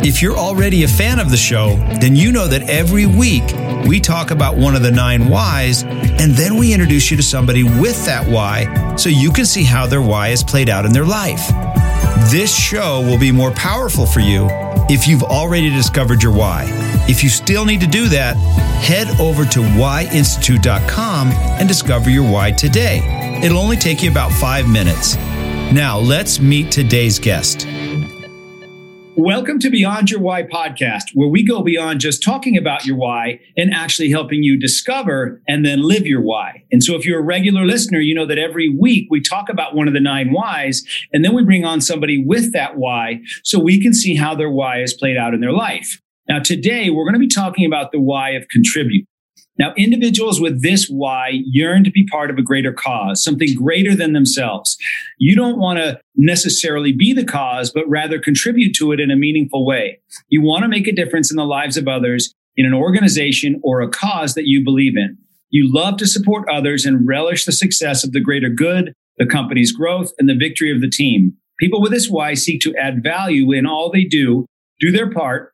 If you're already a fan of the show, then you know that every week we talk about one of the nine whys, and then we introduce you to somebody with that why so you can see how their why is played out in their life. This show will be more powerful for you if you've already discovered your why. If you still need to do that, head over to whyinstitute.com and discover your why today. It'll only take you about five minutes. Now, let's meet today's guest. Welcome to Beyond Your Why podcast, where we go beyond just talking about your why and actually helping you discover and then live your why. And so, if you're a regular listener, you know that every week we talk about one of the nine whys, and then we bring on somebody with that why so we can see how their why is played out in their life. Now, today we're going to be talking about the why of contribute. Now, individuals with this why yearn to be part of a greater cause, something greater than themselves. You don't want to necessarily be the cause, but rather contribute to it in a meaningful way. You want to make a difference in the lives of others in an organization or a cause that you believe in. You love to support others and relish the success of the greater good, the company's growth, and the victory of the team. People with this why seek to add value in all they do, do their part,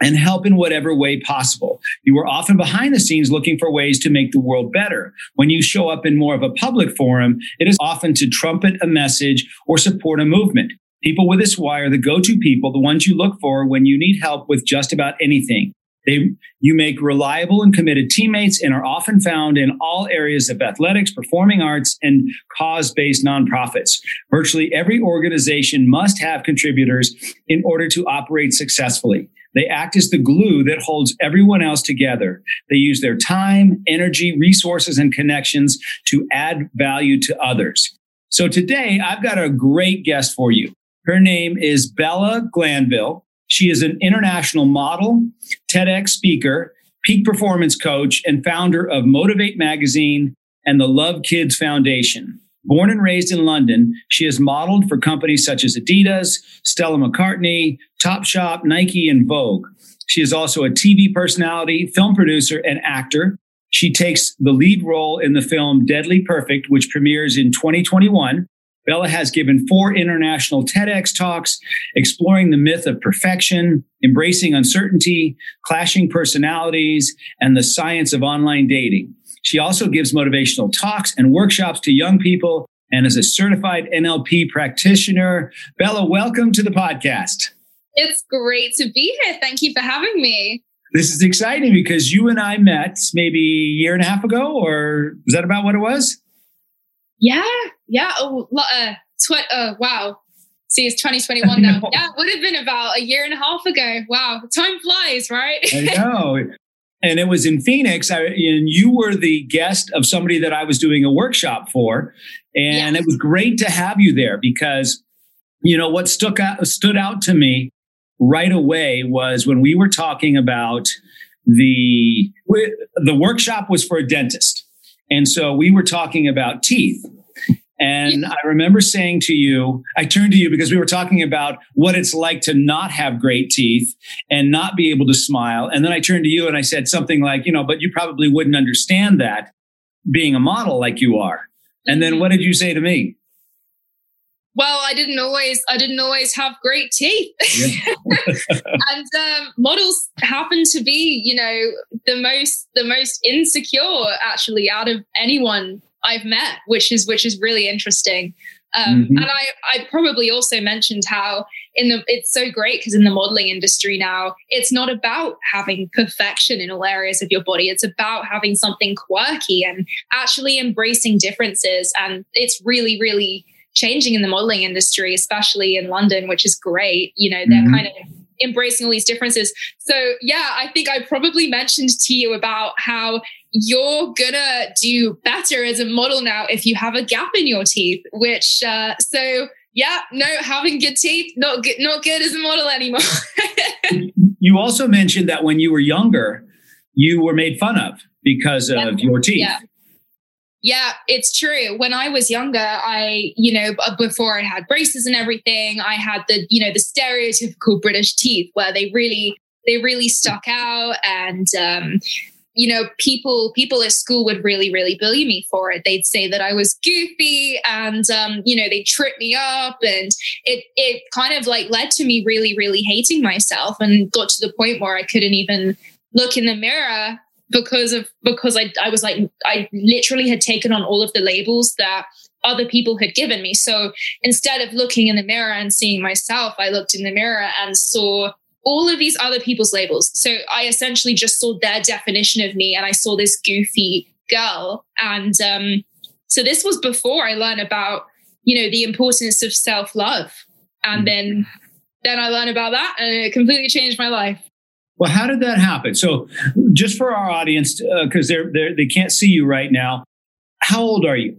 and help in whatever way possible. You are often behind the scenes looking for ways to make the world better. When you show up in more of a public forum, it is often to trumpet a message or support a movement. People with this why are the go-to people, the ones you look for when you need help with just about anything. They, you make reliable and committed teammates and are often found in all areas of athletics, performing arts, and cause based nonprofits. Virtually every organization must have contributors in order to operate successfully. They act as the glue that holds everyone else together. They use their time, energy, resources, and connections to add value to others. So today I've got a great guest for you. Her name is Bella Glanville. She is an international model, TEDx speaker, peak performance coach, and founder of Motivate Magazine and the Love Kids Foundation. Born and raised in London, she has modeled for companies such as Adidas, Stella McCartney, Topshop, Nike, and Vogue. She is also a TV personality, film producer, and actor. She takes the lead role in the film Deadly Perfect, which premieres in 2021. Bella has given four international TEDx talks exploring the myth of perfection, embracing uncertainty, clashing personalities, and the science of online dating. She also gives motivational talks and workshops to young people and is a certified NLP practitioner. Bella, welcome to the podcast. It's great to be here. Thank you for having me. This is exciting because you and I met maybe a year and a half ago, or is that about what it was? Yeah, yeah. Oh, uh, tw- uh, wow. See, it's 2021 now. yeah, it would have been about a year and a half ago. Wow, time flies, right? I know and it was in Phoenix. I, and you were the guest of somebody that I was doing a workshop for, and yes. it was great to have you there because you know what stuck out stood out to me right away was when we were talking about the the workshop was for a dentist, and so we were talking about teeth and I remember saying to you, I turned to you because we were talking about what it's like to not have great teeth and not be able to smile. And then I turned to you and I said something like, you know, but you probably wouldn't understand that being a model like you are. And then what did you say to me? Well, I didn't always, I didn't always have great teeth, yeah. and um, models happen to be, you know, the most, the most insecure actually out of anyone I've met, which is which is really interesting. Um, mm-hmm. And I, I probably also mentioned how in the it's so great because in the modeling industry now, it's not about having perfection in all areas of your body. It's about having something quirky and actually embracing differences. And it's really, really changing in the modeling industry, especially in London, which is great. You know, they're mm-hmm. kind of embracing all these differences. So yeah, I think I probably mentioned to you about how you're gonna do better as a model now if you have a gap in your teeth. Which uh, so yeah, no, having good teeth not good, not good as a model anymore. you also mentioned that when you were younger, you were made fun of because of yeah. your teeth. Yeah. Yeah, it's true. When I was younger, I, you know, before I had braces and everything, I had the, you know, the stereotypical British teeth where they really, they really stuck out. And, um, you know, people, people at school would really, really bully me for it. They'd say that I was goofy and, um, you know, they'd trip me up. And it, it kind of like led to me really, really hating myself and got to the point where I couldn't even look in the mirror because of because I I was like I literally had taken on all of the labels that other people had given me. So instead of looking in the mirror and seeing myself, I looked in the mirror and saw all of these other people's labels. So I essentially just saw their definition of me and I saw this goofy girl. And um, so this was before I learned about, you know, the importance of self-love. And mm. then then I learned about that and it completely changed my life. Well, how did that happen? So, just for our audience, because uh, they're, they're they can't see you right now, how old are you?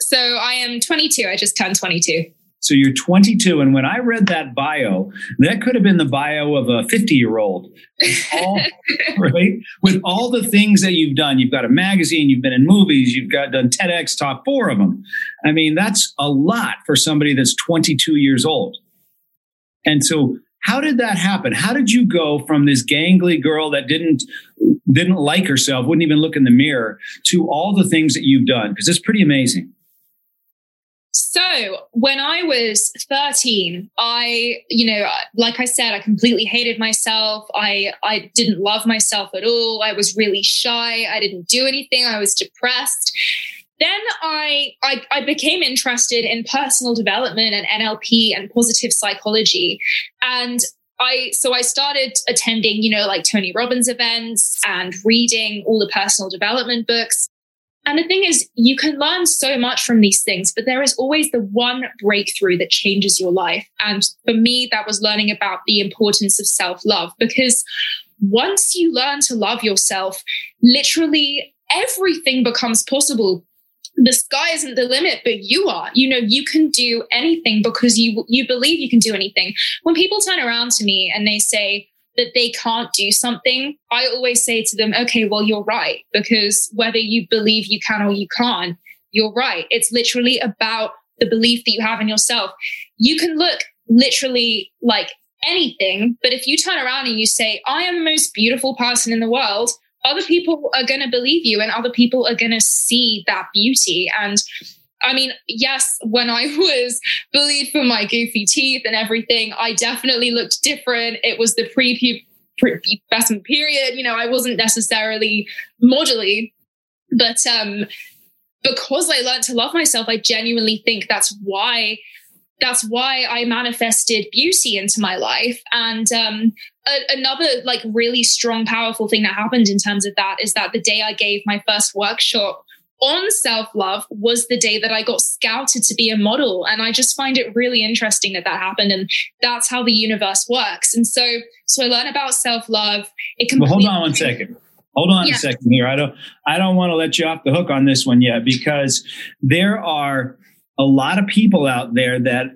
So I am 22. I just turned 22. So you're 22, and when I read that bio, that could have been the bio of a 50 year old, right? With all the things that you've done, you've got a magazine, you've been in movies, you've got done TEDx top four of them. I mean, that's a lot for somebody that's 22 years old. And so how did that happen? How did you go from this gangly girl that didn't didn't like herself, wouldn't even look in the mirror, to all the things that you've done? Because it's pretty amazing. So, when I was 13, I, you know, like I said, I completely hated myself. I I didn't love myself at all. I was really shy. I didn't do anything. I was depressed then I, I, I became interested in personal development and NLP and positive psychology, and I so I started attending, you know, like Tony Robbins events and reading all the personal development books. And the thing is, you can learn so much from these things, but there is always the one breakthrough that changes your life. And for me, that was learning about the importance of self love because once you learn to love yourself, literally everything becomes possible. The sky isn't the limit but you are. You know you can do anything because you you believe you can do anything. When people turn around to me and they say that they can't do something i always say to them okay well you're right because whether you believe you can or you can't you're right it's literally about the belief that you have in yourself you can look literally like anything but if you turn around and you say i am the most beautiful person in the world other people are going to believe you and other people are going to see that beauty. And I mean, yes, when I was bullied for my goofy teeth and everything, I definitely looked different. It was the pre pubescent period. You know, I wasn't necessarily modelly, but um, because I learned to love myself, I genuinely think that's why that's why I manifested beauty into my life. And um, a, another like really strong, powerful thing that happened in terms of that is that the day I gave my first workshop on self love was the day that I got scouted to be a model. And I just find it really interesting that that happened. And that's how the universe works. And so, so I learned about self love. It can well, hold on one second. Hold on yeah. a second here. I don't, I don't want to let you off the hook on this one yet because there are a lot of people out there that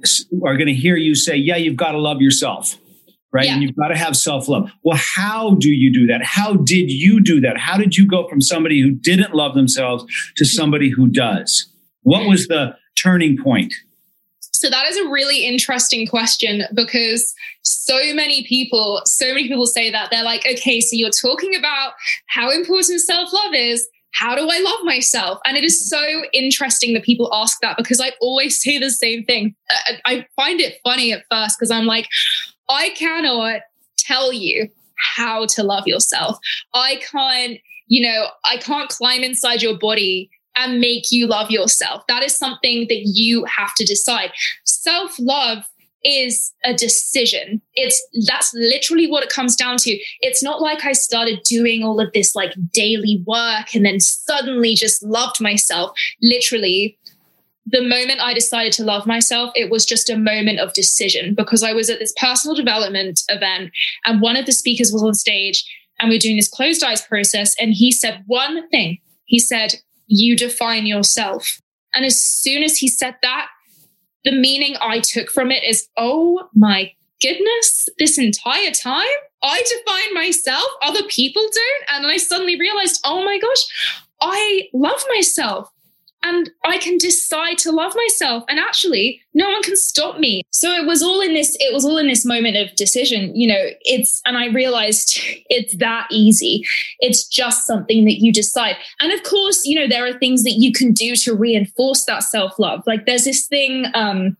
are going to hear you say, yeah, you've got to love yourself. Right. Yeah. And you've got to have self love. Well, how do you do that? How did you do that? How did you go from somebody who didn't love themselves to somebody who does? What was the turning point? So that is a really interesting question because so many people, so many people say that they're like, okay, so you're talking about how important self love is how do I love myself? And it is so interesting that people ask that because I always say the same thing. I find it funny at first because I'm like, I cannot tell you how to love yourself. I can't, you know, I can't climb inside your body and make you love yourself. That is something that you have to decide. Self love is a decision. It's that's literally what it comes down to. It's not like I started doing all of this like daily work and then suddenly just loved myself. Literally, the moment I decided to love myself, it was just a moment of decision because I was at this personal development event and one of the speakers was on stage and we are doing this closed eyes process. And he said one thing he said, You define yourself. And as soon as he said that, the meaning I took from it is, oh my goodness, this entire time I define myself, other people don't. And I suddenly realized, oh my gosh, I love myself and I can decide to love myself. And actually, no one can stop me. So it was all in this, it was all in this moment of decision. You know, it's, and I realized it's that easy. It's just something that you decide. And of course, you know, there are things that you can do to reinforce that self love. Like there's this thing um,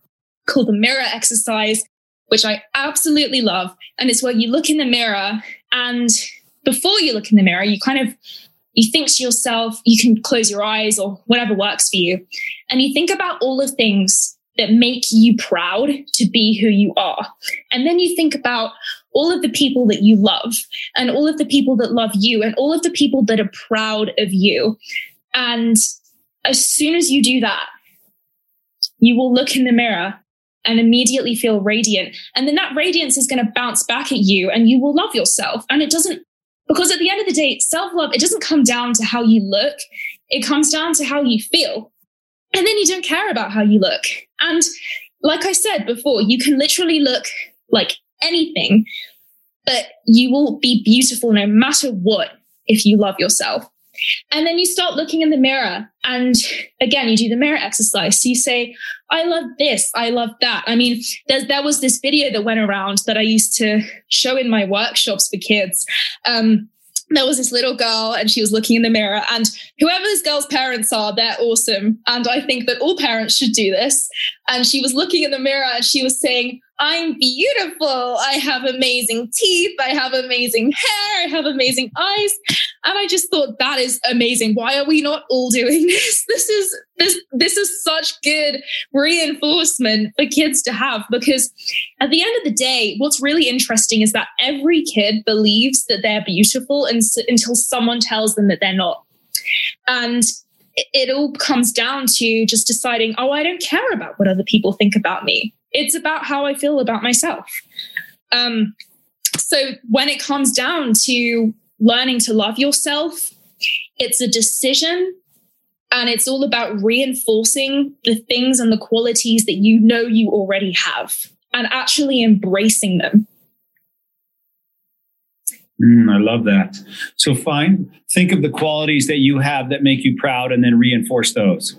called the mirror exercise, which I absolutely love. And it's where you look in the mirror and before you look in the mirror, you kind of you think to yourself, you can close your eyes or whatever works for you. And you think about all the things that make you proud to be who you are. And then you think about all of the people that you love and all of the people that love you and all of the people that are proud of you. And as soon as you do that, you will look in the mirror and immediately feel radiant. And then that radiance is going to bounce back at you and you will love yourself. And it doesn't because at the end of the day, self love, it doesn't come down to how you look, it comes down to how you feel. And then you don't care about how you look. And like I said before, you can literally look like anything, but you will be beautiful no matter what if you love yourself. And then you start looking in the mirror. And again, you do the mirror exercise. So you say, I love this. I love that. I mean, there, there was this video that went around that I used to show in my workshops for kids. Um, there was this little girl and she was looking in the mirror and whoever this girl's parents are they're awesome and i think that all parents should do this and she was looking in the mirror and she was saying I'm beautiful. I have amazing teeth. I have amazing hair. I have amazing eyes. And I just thought that is amazing. Why are we not all doing this? This is this this is such good reinforcement for kids to have because at the end of the day, what's really interesting is that every kid believes that they're beautiful and, until someone tells them that they're not. And it all comes down to just deciding, oh, I don't care about what other people think about me. It's about how I feel about myself. Um, so when it comes down to learning to love yourself, it's a decision and it's all about reinforcing the things and the qualities that you know you already have and actually embracing them. Mm, I love that. So, fine. Think of the qualities that you have that make you proud and then reinforce those.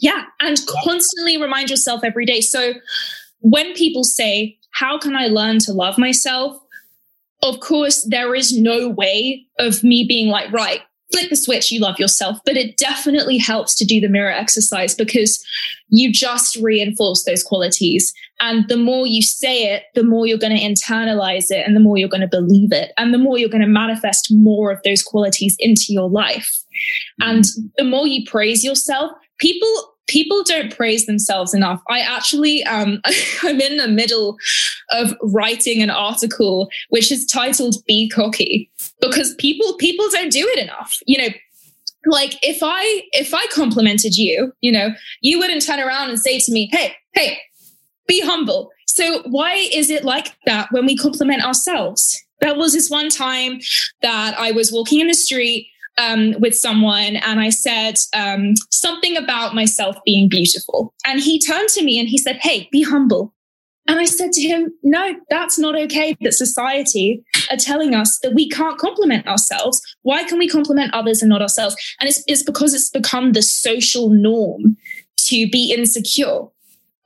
Yeah. And constantly remind yourself every day. So, when people say, How can I learn to love myself? Of course, there is no way of me being like, Right, flick the switch, you love yourself. But it definitely helps to do the mirror exercise because you just reinforce those qualities. And the more you say it, the more you're going to internalize it and the more you're going to believe it. And the more you're going to manifest more of those qualities into your life. Mm-hmm. And the more you praise yourself, people people don't praise themselves enough. I actually, um, I'm in the middle of writing an article which is titled "Be Cocky" because people people don't do it enough. You know, like if I if I complimented you, you know, you wouldn't turn around and say to me, "Hey, hey, be humble." So why is it like that when we compliment ourselves? There was this one time that I was walking in the street um, with someone and I said um, something about myself being beautiful. And he turned to me and he said, Hey, be humble. And I said to him, No, that's not okay that society are telling us that we can't compliment ourselves. Why can we compliment others and not ourselves? And it's, it's because it's become the social norm to be insecure.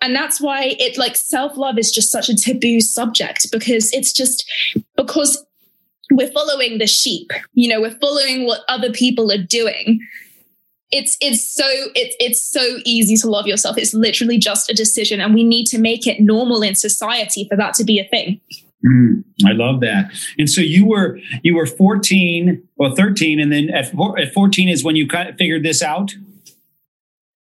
And that's why it like self love is just such a taboo subject because it's just because we're following the sheep you know we're following what other people are doing. It's it's so it's it's so easy to love yourself. It's literally just a decision and we need to make it normal in society for that to be a thing. Mm, i love that. And so you were you were 14 or 13 and then at, at 14 is when you kind of figured this out?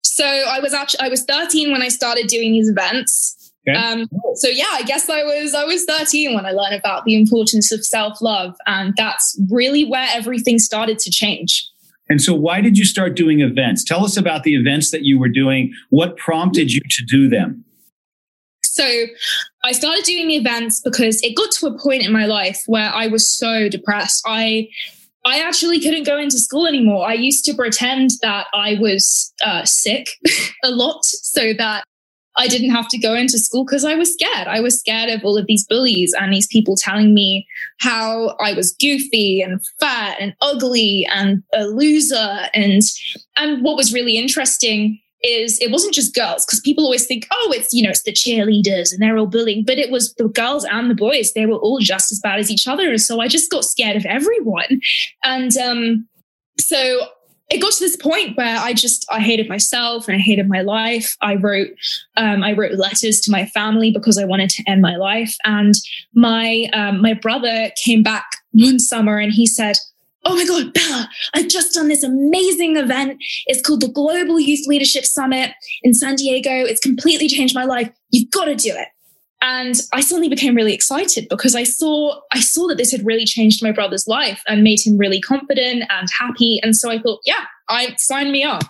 So i was actually i was 13 when i started doing these events Okay. Um, so yeah, I guess I was I was 13 when I learned about the importance of self love, and that's really where everything started to change. And so, why did you start doing events? Tell us about the events that you were doing. What prompted you to do them? So, I started doing the events because it got to a point in my life where I was so depressed. I I actually couldn't go into school anymore. I used to pretend that I was uh, sick a lot so that I didn't have to go into school because I was scared. I was scared of all of these bullies and these people telling me how I was goofy and fat and ugly and a loser. And and what was really interesting is it wasn't just girls because people always think, oh, it's you know, it's the cheerleaders and they're all bullying, but it was the girls and the boys. They were all just as bad as each other. And so I just got scared of everyone. And um, so it got to this point where I just I hated myself and I hated my life. I wrote um, I wrote letters to my family because I wanted to end my life. And my um, my brother came back one summer and he said, "Oh my God, Bella! I've just done this amazing event. It's called the Global Youth Leadership Summit in San Diego. It's completely changed my life. You've got to do it." And i suddenly became really excited because i saw i saw that this had really changed my brother's life and made him really confident and happy. And so i thought yeah i sign me up.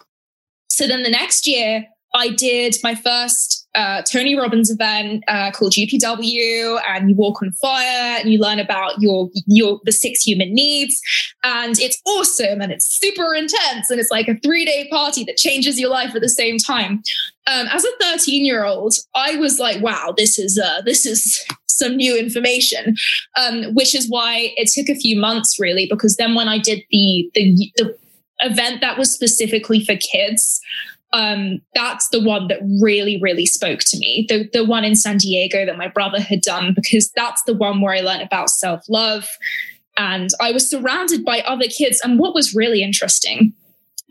So then the next year i did my first uh, Tony Robbins event uh, called GPW, and you walk on fire and you learn about your your the six human needs, and it's awesome and it's super intense and it's like a three day party that changes your life at the same time. Um, as a 13 year old, I was like, wow, this is uh, this is some new information, um, which is why it took a few months really, because then when I did the the, the event that was specifically for kids um, that's the one that really, really spoke to me. The the one in San Diego that my brother had done, because that's the one where I learned about self love, and I was surrounded by other kids. And what was really interesting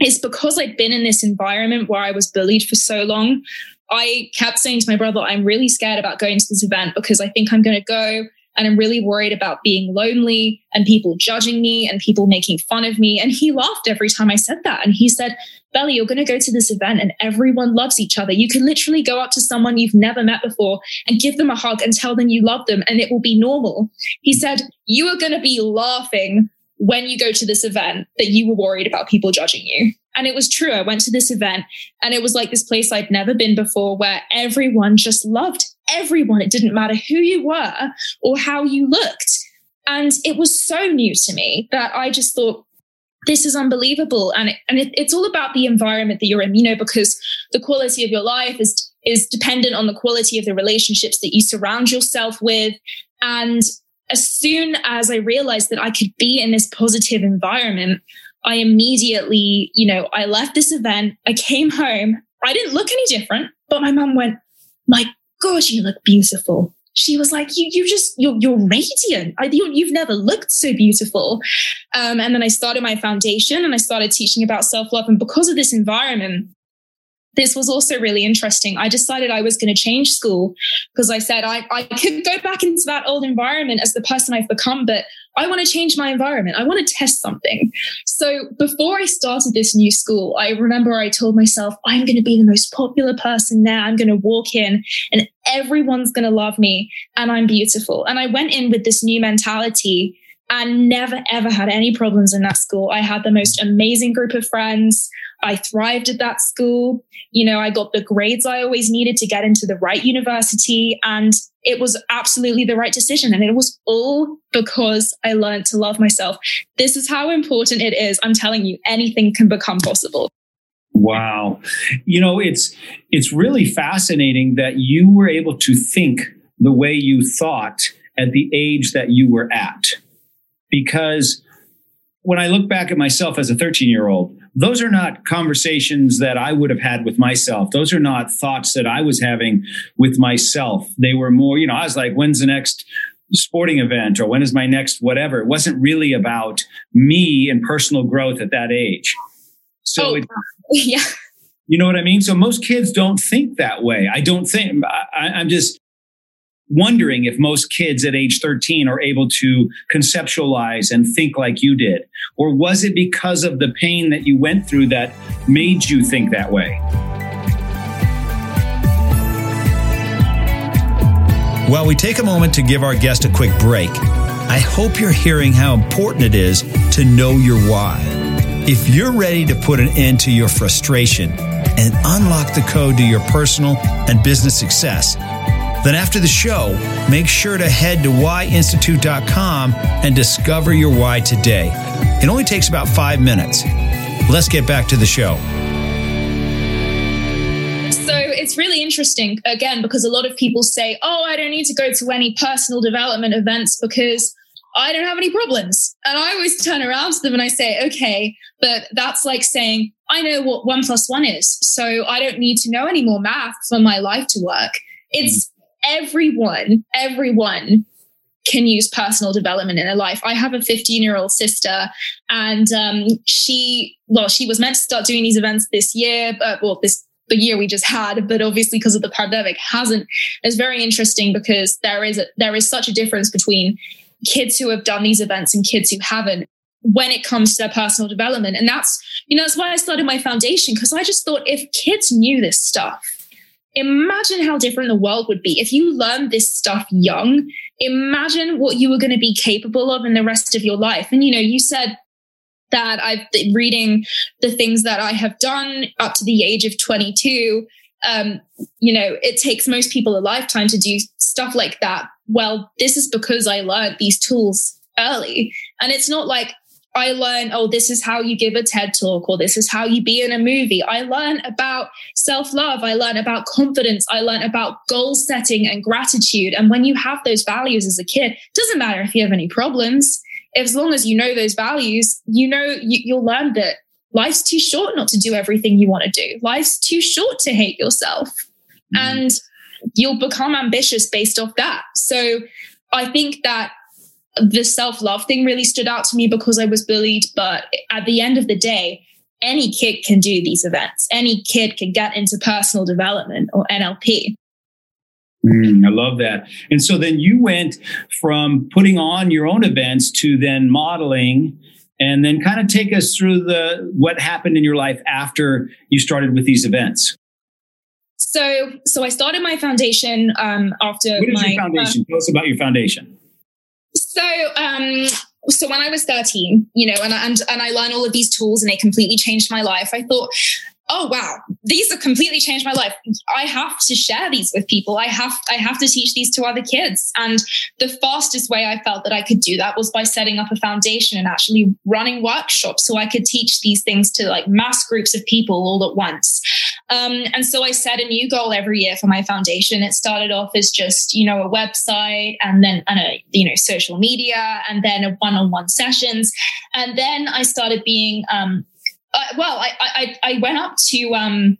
is because I'd been in this environment where I was bullied for so long. I kept saying to my brother, "I'm really scared about going to this event because I think I'm going to go." And I'm really worried about being lonely and people judging me and people making fun of me. And he laughed every time I said that. And he said, Belly, you're going to go to this event and everyone loves each other. You can literally go up to someone you've never met before and give them a hug and tell them you love them and it will be normal. He said, You are going to be laughing when you go to this event that you were worried about people judging you. And it was true. I went to this event and it was like this place I'd never been before where everyone just loved everyone. It didn't matter who you were or how you looked. And it was so new to me that I just thought, this is unbelievable and it, and it, it's all about the environment that you're in you know because the quality of your life is is dependent on the quality of the relationships that you surround yourself with and as soon as i realized that i could be in this positive environment i immediately you know i left this event i came home i didn't look any different but my mom went my god you look beautiful she was like, "You, you just, you're, you're radiant. I, you, have never looked so beautiful." Um, and then I started my foundation, and I started teaching about self love. And because of this environment, this was also really interesting. I decided I was going to change school because I said I, I could go back into that old environment as the person I've become, but I want to change my environment. I want to test something. So before I started this new school, I remember I told myself, I'm going to be the most popular person there. I'm going to walk in and everyone's going to love me and I'm beautiful. And I went in with this new mentality and never ever had any problems in that school. I had the most amazing group of friends. I thrived at that school. You know, I got the grades I always needed to get into the right university. And it was absolutely the right decision. And it was all because I learned to love myself. This is how important it is. I'm telling you, anything can become possible. Wow. You know, it's it's really fascinating that you were able to think the way you thought at the age that you were at. Because when I look back at myself as a 13 year old, those are not conversations that I would have had with myself. Those are not thoughts that I was having with myself. They were more, you know, I was like, when's the next sporting event or when is my next whatever? It wasn't really about me and personal growth at that age. So, oh, it, yeah. You know what I mean? So most kids don't think that way. I don't think, I, I'm just, wondering if most kids at age 13 are able to conceptualize and think like you did? Or was it because of the pain that you went through that made you think that way? While we take a moment to give our guest a quick break, I hope you're hearing how important it is to know your why. If you're ready to put an end to your frustration and unlock the code to your personal and business success, then after the show, make sure to head to whyinstitute.com and discover your why today. It only takes about five minutes. Let's get back to the show So, it's really interesting again because a lot of people say, "Oh, I don't need to go to any personal development events because I don't have any problems." And I always turn around to them and I say, "Okay, but that's like saying I know what one plus one is, so I don't need to know any more math for my life to work." It's everyone, everyone can use personal development in their life. I have a 15 year old sister, and um, she, well, she was meant to start doing these events this year, but well, this the year we just had, but obviously because of the pandemic hasn't. It's very interesting because there is a, there is such a difference between kids who have done these events and kids who haven't when it comes to their personal development. And that's, you know, that's why I started my foundation because I just thought if kids knew this stuff, imagine how different the world would be. If you learned this stuff young imagine what you were going to be capable of in the rest of your life. And you know you said that i've been reading the things that i have done up to the age of 22 um, you know it takes most people a lifetime to do stuff like that. Well this is because i learned these tools early. And it's not like I learned, oh, this is how you give a TED talk, or this is how you be in a movie. I learned about self love. I learned about confidence. I learned about goal setting and gratitude. And when you have those values as a kid, doesn't matter if you have any problems. As long as you know those values, you know, you, you'll learn that life's too short not to do everything you want to do. Life's too short to hate yourself. Mm-hmm. And you'll become ambitious based off that. So I think that the self love thing really stood out to me because I was bullied. But at the end of the day, any kid can do these events. Any kid can get into personal development or NLP. Mm, I love that. And so then you went from putting on your own events to then modeling and then kind of take us through the what happened in your life after you started with these events. So, so I started my foundation um, after what is my your foundation. Tell us about your foundation. So, um, so when I was 13, you know, and, and, and I learned all of these tools and they completely changed my life, I thought, oh wow these have completely changed my life. I have to share these with people. I have i have to teach these to other kids. And the fastest way i felt that i could do that was by setting up a foundation and actually running workshops so i could teach these things to like mass groups of people all at once. Um, and so i set a new goal every year for my foundation. It started off as just you know a website and then and a you know social media and then a one-on-one sessions. And then i started being um, uh, well, I, I, I went up to, um,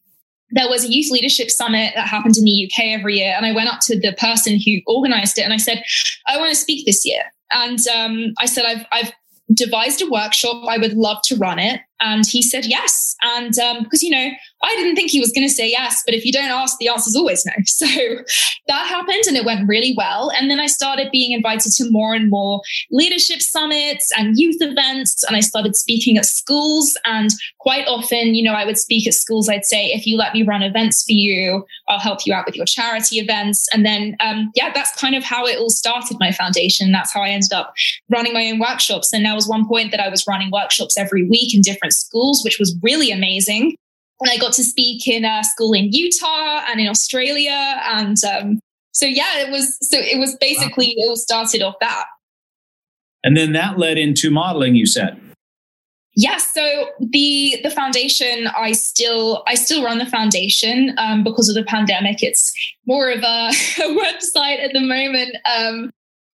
there was a youth leadership summit that happened in the UK every year. And I went up to the person who organized it and I said, I want to speak this year. And um, I said, I've, I've devised a workshop. I would love to run it. And he said yes. And um, because, you know, I didn't think he was going to say yes, but if you don't ask, the answer's always no. So that happened and it went really well. And then I started being invited to more and more leadership summits and youth events. And I started speaking at schools. And quite often, you know, I would speak at schools. I'd say, if you let me run events for you, I'll help you out with your charity events. And then, um, yeah, that's kind of how it all started, my foundation. That's how I ended up running my own workshops. And there was one point that I was running workshops every week in different schools, which was really amazing. And I got to speak in a school in Utah and in Australia. And um, so, yeah, it was, so it was basically, it all started off that. And then that led into modeling, you said. Yes, yeah, so the the foundation, I still I still run the foundation um, because of the pandemic. It's more of a, a website at the moment, um,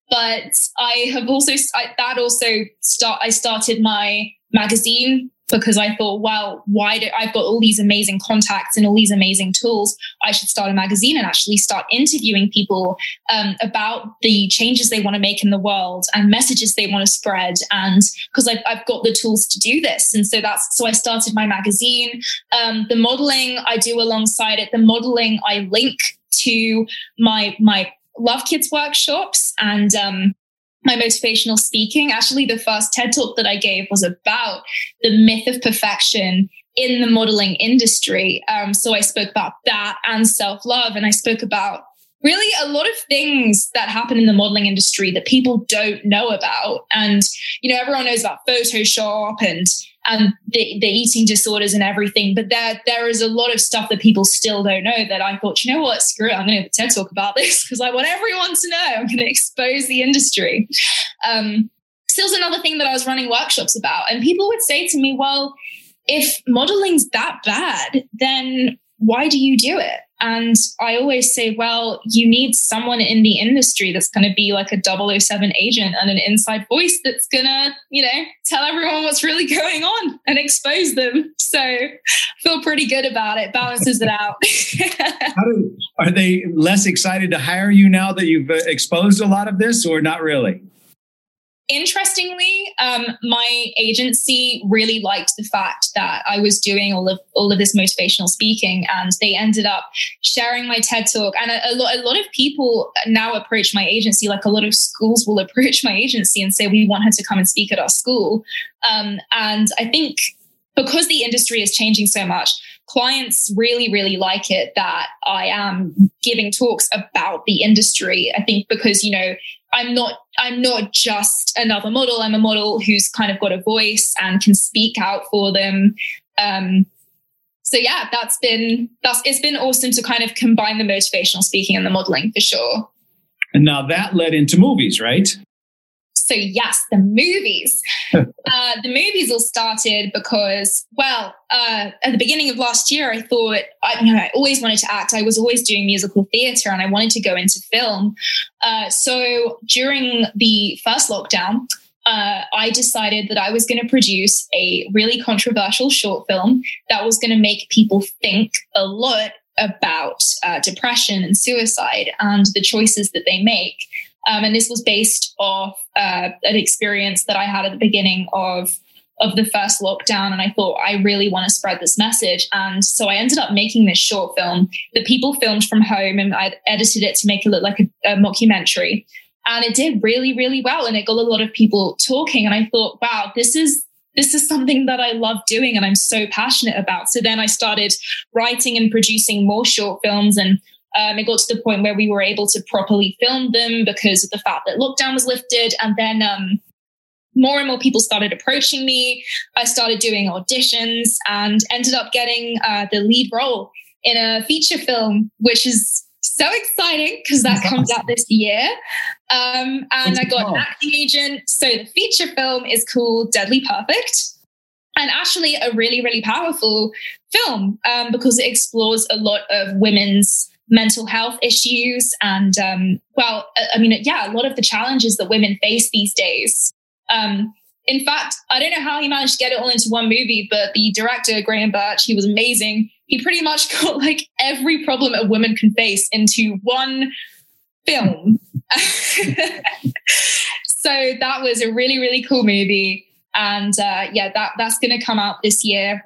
but I have also I, that also start. I started my magazine because I thought, well, why do I've got all these amazing contacts and all these amazing tools? I should start a magazine and actually start interviewing people um, about the changes they want to make in the world and messages they want to spread. And because I've, I've, got the tools to do this, and so that's so I started my magazine. Um, the modeling I do alongside it. The modeling I link to my my Love Kids workshops and. Um, my motivational speaking. Actually, the first TED talk that I gave was about the myth of perfection in the modeling industry. Um, so I spoke about that and self love, and I spoke about really a lot of things that happen in the modeling industry that people don't know about. And, you know, everyone knows about Photoshop and and the, the eating disorders and everything. But there, there is a lot of stuff that people still don't know that I thought, you know what, screw it, I'm going to TED talk about this because I want everyone to know. I'm going to expose the industry. Um, still another thing that I was running workshops about. And people would say to me, well, if modeling's that bad, then why do you do it? And I always say, well, you need someone in the industry that's going to be like a 007 agent and an inside voice that's going to, you know, tell everyone what's really going on and expose them. So feel pretty good about it, balances it out. do, are they less excited to hire you now that you've uh, exposed a lot of this or not really? Interestingly, um, my agency really liked the fact that I was doing all of all of this motivational speaking, and they ended up sharing my TED talk. And a, a, lot, a lot of people now approach my agency, like a lot of schools will approach my agency and say, "We want her to come and speak at our school." Um, and I think because the industry is changing so much, clients really, really like it that I am giving talks about the industry. I think because, you know, I'm not I'm not just another model. I'm a model who's kind of got a voice and can speak out for them. Um, so yeah, that's been that's it's been awesome to kind of combine the motivational speaking and the modeling for sure. And now that led into movies, right? So, yes, the movies. uh, the movies all started because, well, uh, at the beginning of last year, I thought, I, you know, I always wanted to act. I was always doing musical theater and I wanted to go into film. Uh, so, during the first lockdown, uh, I decided that I was going to produce a really controversial short film that was going to make people think a lot about uh, depression and suicide and the choices that they make. Um, and this was based off uh, an experience that I had at the beginning of of the first lockdown. And I thought I really want to spread this message. And so I ended up making this short film that people filmed from home and I edited it to make it look like a, a mockumentary. And it did really really well and it got a lot of people talking. And I thought wow this is this is something that I love doing and I'm so passionate about. So then I started writing and producing more short films and um, it got to the point where we were able to properly film them because of the fact that lockdown was lifted. And then um, more and more people started approaching me. I started doing auditions and ended up getting uh, the lead role in a feature film, which is so exciting because that That's comes awesome. out this year. Um, and I got an acting agent. So the feature film is called Deadly Perfect. And actually, a really, really powerful film um, because it explores a lot of women's mental health issues. And um, well i mean yeah a lot of the challenges that women face these days. Um, in fact i don't know how he managed to get it all into one movie but the director graham birch he was amazing. He pretty much got like every problem a woman can face into one film. So that was a really really cool movie. And uh, yeah that that's going to come out this year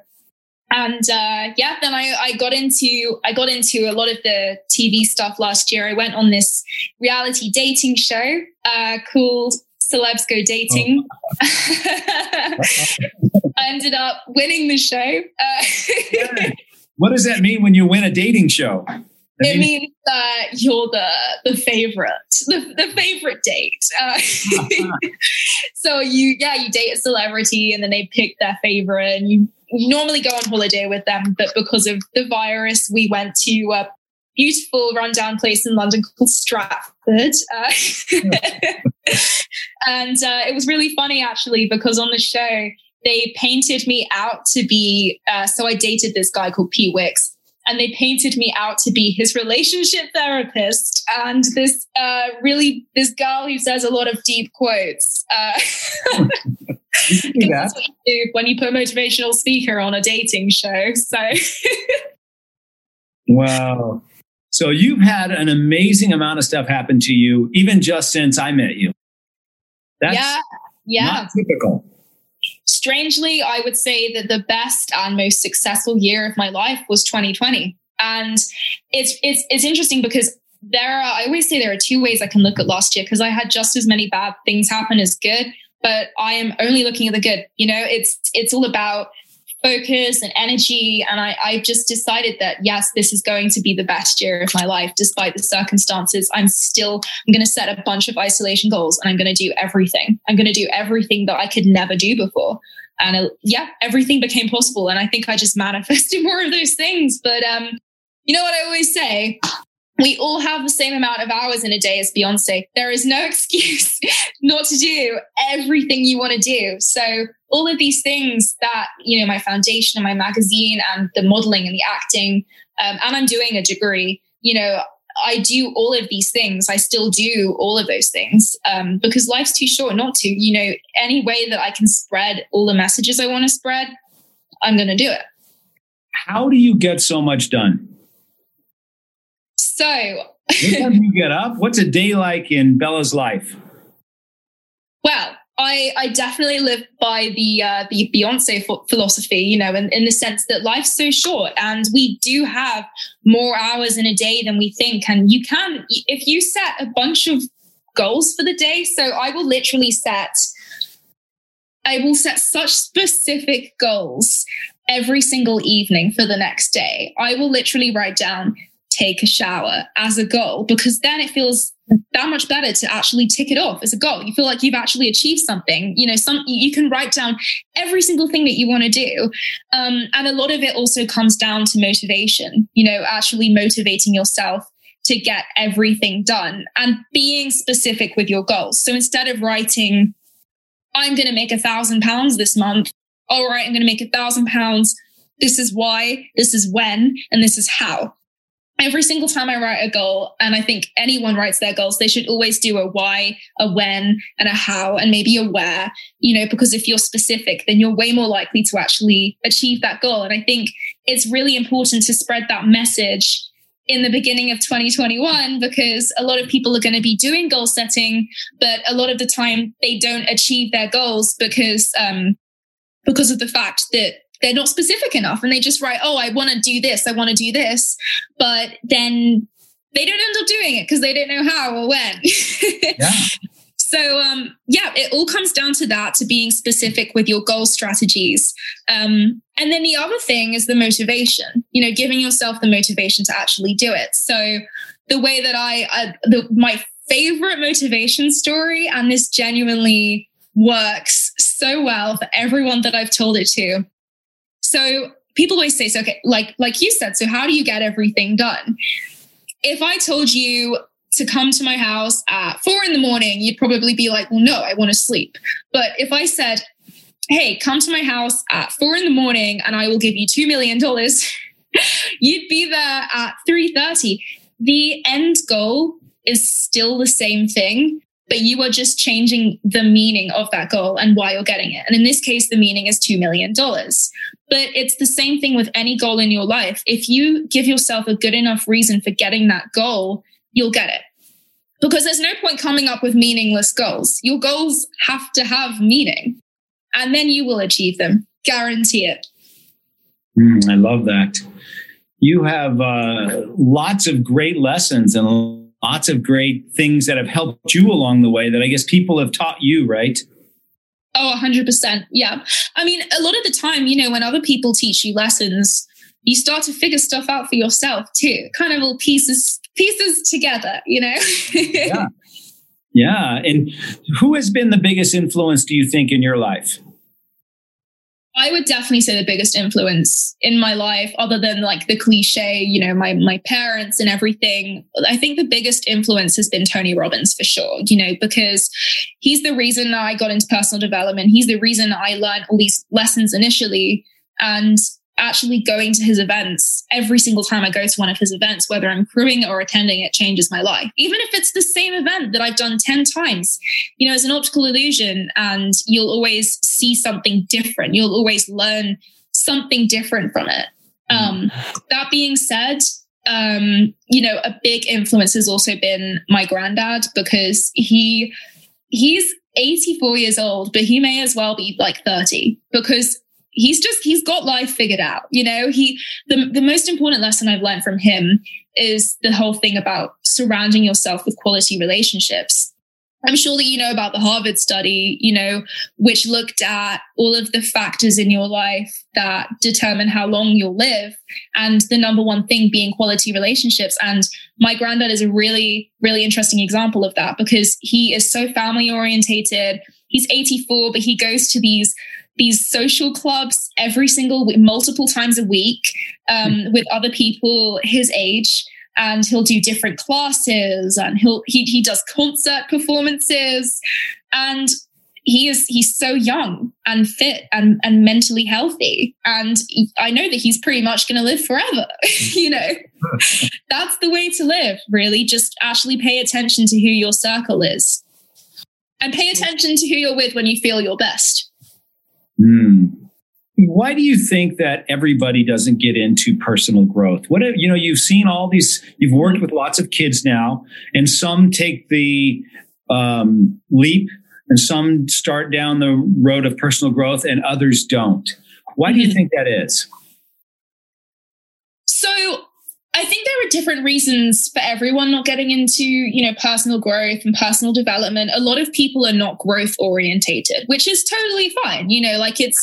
and uh, yeah, then I, I got into I got into a lot of the TV stuff last year. I went on this reality dating show uh, called Celebs Go Dating. Oh. I ended up winning the show. Uh, yeah. What does that mean when you win a dating show? it means that you're the the favorite, the, the favorite date. Uh, so you, yeah, you date a celebrity, and then they pick their favorite, and you normally go on holiday with them, but because of the virus, we went to a beautiful rundown place in London called Stratford. Uh, and uh, it was really funny actually because on the show, they painted me out to be, uh, so I dated this guy called Pete Wicks. and they painted me out to be his relationship therapist and this uh, really this girl who says a lot of deep quotes. That's what you do when you put a motivational speaker on a dating show. So, wow. So you've had an amazing amount of stuff happen to you, even just since I met you. That's yeah, yeah, typical strangely, I would say that the best and most successful year of my life was 2020. And it's it's it's interesting because there are I always say there are two ways I can look at last year because I had just as many bad things happen as good, but I am only looking at the good. You know, it's it's all about focus and energy. And I, I just decided that, yes, this is going to be the best year of my life, despite the circumstances. I'm still, I'm going to set a bunch of isolation goals and I'm going to do everything. I'm going to do everything that I could never do before. And it, yeah, everything became possible. And I think I just manifested more of those things. But, um, you know what I always say? We all have the same amount of hours in a day as Beyonce. There is no excuse not to do everything you want to do. So all of these things that, you know, my foundation and my magazine and the modeling and the acting, um, and I'm doing a degree, you know, I do all of these things. I still do all of those things um, because life's too short not to. You know, any way that I can spread all the messages I want to spread, I'm going to do it. How do you get so much done? So, do you get up? What's a day like in Bella's life? Well, I, I definitely live by the uh, the Beyonce philosophy, you know, in, in the sense that life's so short and we do have more hours in a day than we think. And you can, if you set a bunch of goals for the day, so I will literally set, I will set such specific goals every single evening for the next day. I will literally write down, take a shower as a goal because then it feels that much better to actually tick it off as a goal. You feel like you've actually achieved something. You know, some you can write down every single thing that you want to do, um, and a lot of it also comes down to motivation. You know, actually motivating yourself to get everything done and being specific with your goals. So instead of writing, "I'm going to make a thousand pounds this month," all right, I'm going to make a thousand pounds. This is why, this is when, and this is how every single time I write a goal, and I think anyone writes their goals, they should always do a why, a when, and a how, and maybe a where, you know, because if you're specific, then you're way more likely to actually achieve that goal. And I think it's really important to spread that message in the beginning of 2021 because a lot of people are going to be doing goal setting, but a lot of the time they don't achieve their goals because, um, because of the fact that they're not specific enough and they just write, oh, I want to do this, I want to do this. But then they don't end up doing it because they don't know how or when. yeah. So um, yeah, it all comes down to that, to being specific with your goal strategies. Um, and then the other thing is the motivation, you know, giving yourself the motivation to actually do it. So the way that I, uh, the, my favorite motivation story, and this genuinely works so well for everyone that I've told it to, so people always say, so okay, like like you said, so how do you get everything done? If I told you to come to my house at four in the morning, you'd probably be like, well, no, I want to sleep. But if I said, hey, come to my house at four in the morning and I will give you $2 million, you'd be there at 3.30. The end goal is still the same thing, but you are just changing the meaning of that goal and why you're getting it. And in this case, the meaning is $2 million. But it's the same thing with any goal in your life. If you give yourself a good enough reason for getting that goal, you'll get it. Because there's no point coming up with meaningless goals. Your goals have to have meaning, and then you will achieve them. Guarantee it. Mm, I love that. You have uh, lots of great lessons and lots of great things that have helped you along the way that I guess people have taught you, right? Oh, 100%. Yeah. I mean, a lot of the time, you know, when other people teach you lessons, you start to figure stuff out for yourself too. Kind of all pieces pieces together, you know. yeah. Yeah, and who has been the biggest influence do you think in your life? I would definitely say the biggest influence in my life, other than like the cliche, you know, my my parents and everything. I think the biggest influence has been Tony Robbins for sure, you know, because he's the reason I got into personal development. He's the reason I learned all these lessons initially. And actually going to his events every single time I go to one of his events, whether I'm crewing or attending, it changes my life. Even if it's the same event that I've done 10 times, you know, it's an optical illusion and you'll always see something different. You'll always learn something different from it. Um, that being said, um, you know, a big influence has also been my granddad because he he's 84 years old, but he may as well be like 30 because he's just he's got life figured out you know? He the, the most important lesson i've learned from him is the whole thing about surrounding yourself with quality relationships. I'm sure that you know about the harvard study you know which looked at all of the factors in your life that determine how long you'll live and the number one thing being quality relationships. And my granddad is a really really interesting example of that because he is so family orientated he's 84 but he goes to these these social clubs every single week, multiple times a week um, mm. with other people his age and he'll do different classes and he'll he, he does concert performances and he is he's so young and fit and and mentally healthy and i know that he's pretty much going to live forever you know? That's the way to live really just actually pay attention to who your circle is. And pay attention to who you're with when you feel your best mm. why do you think that everybody doesn't get into personal growth what if, you know you've seen all these you've worked with lots of kids now and some take the um, leap and some start down the road of personal growth and others don't. Why do you mm-hmm. think that is? So I think there are different reasons for everyone not getting into, you know, personal growth and personal development. A lot of people are not growth orientated, which is totally fine. You know, like it's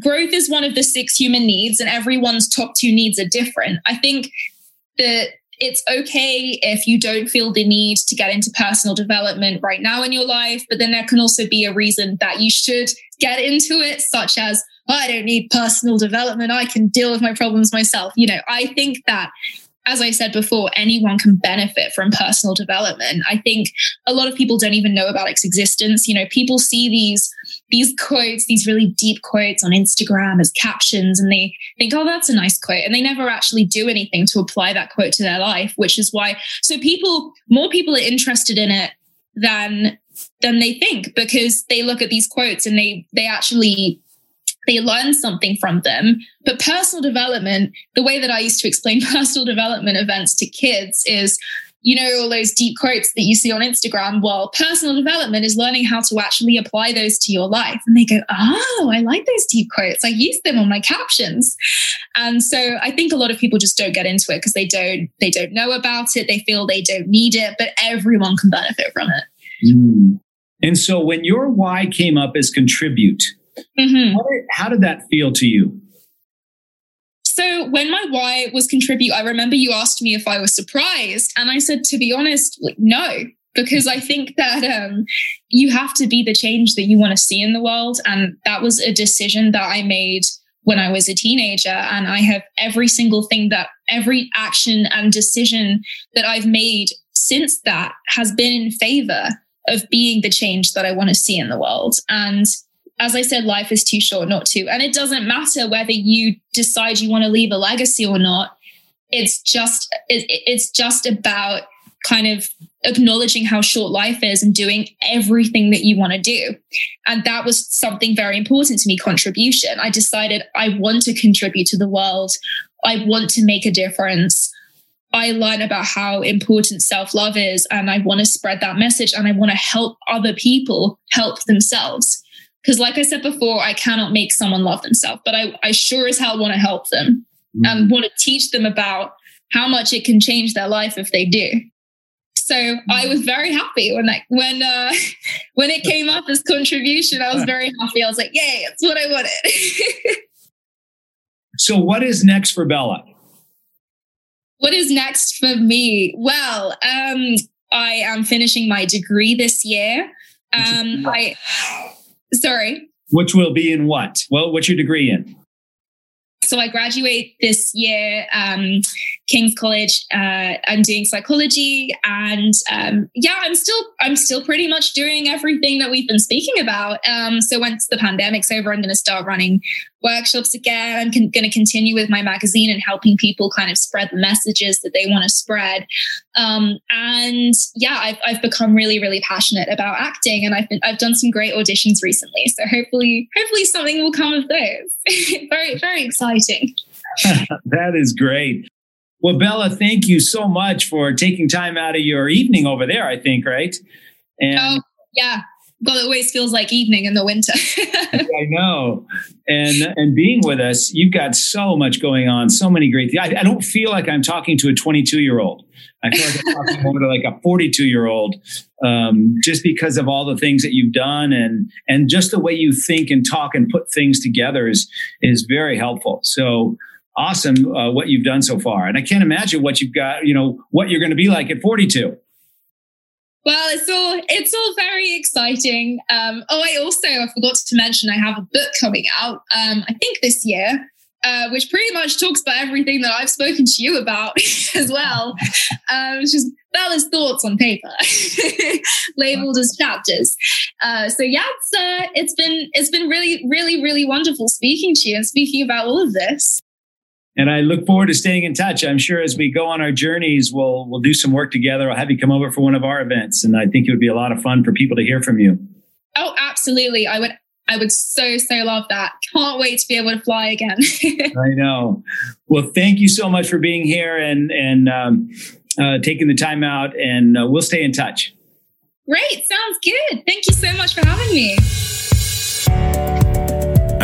growth is one of the six human needs and everyone's top two needs are different. I think that it's okay if you don't feel the need to get into personal development right now in your life, but then there can also be a reason that you should get into it, such as, oh, I don't need personal development. I can deal with my problems myself. You know, I think that as I said before, anyone can benefit from personal development. I think a lot of people don't even know about its existence. You know, people see these these quotes, these really deep quotes on Instagram as captions, and they think, oh, that's a nice quote. And they never actually do anything to apply that quote to their life, which is why so people, more people are interested in it than than they think because they look at these quotes and they they actually they learn something from them. But personal development, the way that I used to explain personal development events to kids is, you know, all those deep quotes that you see on Instagram. Well, personal development is learning how to actually apply those to your life. And they go, Oh, I like those deep quotes. I use them on my captions. And so I think a lot of people just don't get into it because they don't, they don't know about it. They feel they don't need it, but everyone can benefit from it. Mm. And so when your why came up as contribute, Mm-hmm. Did, how did that feel to you? So when my why was contribute, I remember you asked me if I was surprised, and I said, to be honest, no, because I think that um, you have to be the change that you want to see in the world, and that was a decision that I made when I was a teenager, and I have every single thing that every action and decision that I've made since that has been in favor of being the change that I want to see in the world, and as I said, life is too short not to. And it doesn't matter whether you decide you want to leave a legacy or not. It's just it's just about kind of acknowledging how short life is and doing everything that you want to do. And that was something very important to me contribution. I decided I want to contribute to the world. I want to make a difference. I learn about how important self love is, and I want to spread that message and I want to help other people help themselves. Because, like I said before, I cannot make someone love themselves, but I, I sure as hell want to help them mm-hmm. and want to teach them about how much it can change their life if they do. So I was very happy when that when uh, when it came up as contribution. I was very happy. I was like, "Yay, that's what I wanted." so, what is next for Bella? What is next for me? Well, um, I am finishing my degree this year. Um, I Sorry. Which will be in what? Well, what's your degree in? So I graduate this year, um, King's College. Uh, I'm doing psychology, and um, yeah, I'm still I'm still pretty much doing everything that we've been speaking about. Um, so once the pandemic's over, I'm going to start running workshops again. I'm con- going to continue with my magazine and helping people kind of spread the messages that they want to spread. Um, and yeah, I've, I've become really, really passionate about acting, and I've been, I've done some great auditions recently. So hopefully, hopefully something will come of those. very, very exciting. that is great. Well, Bella, thank you so much for taking time out of your evening over there. I think, right? And oh, yeah, well, it always feels like evening in the winter. I know. And and being with us, you've got so much going on, so many great things. I, I don't feel like I'm talking to a 22 year old. I feel like I'm talking more to like a 42 year old, um, just because of all the things that you've done and and just the way you think and talk and put things together is is very helpful. So awesome uh, what you've done so far, and I can't imagine what you've got. You know what you're going to be like at 42. Well, it's all it's all very exciting. Um, oh, I also I forgot to mention I have a book coming out. Um, I think this year, uh, which pretty much talks about everything that I've spoken to you about as well. Um, it's just Bella's thoughts on paper, labeled as chapters. Uh, so yeah, it's uh, it's been it's been really really really wonderful speaking to you and speaking about all of this. And I look forward to staying in touch. I'm sure as we go on our journeys, we'll we'll do some work together. I'll have you come over for one of our events, and I think it would be a lot of fun for people to hear from you. Oh, absolutely! I would I would so so love that. Can't wait to be able to fly again. I know. Well, thank you so much for being here and and um, uh, taking the time out, and uh, we'll stay in touch. Great, sounds good. Thank you so much for having me.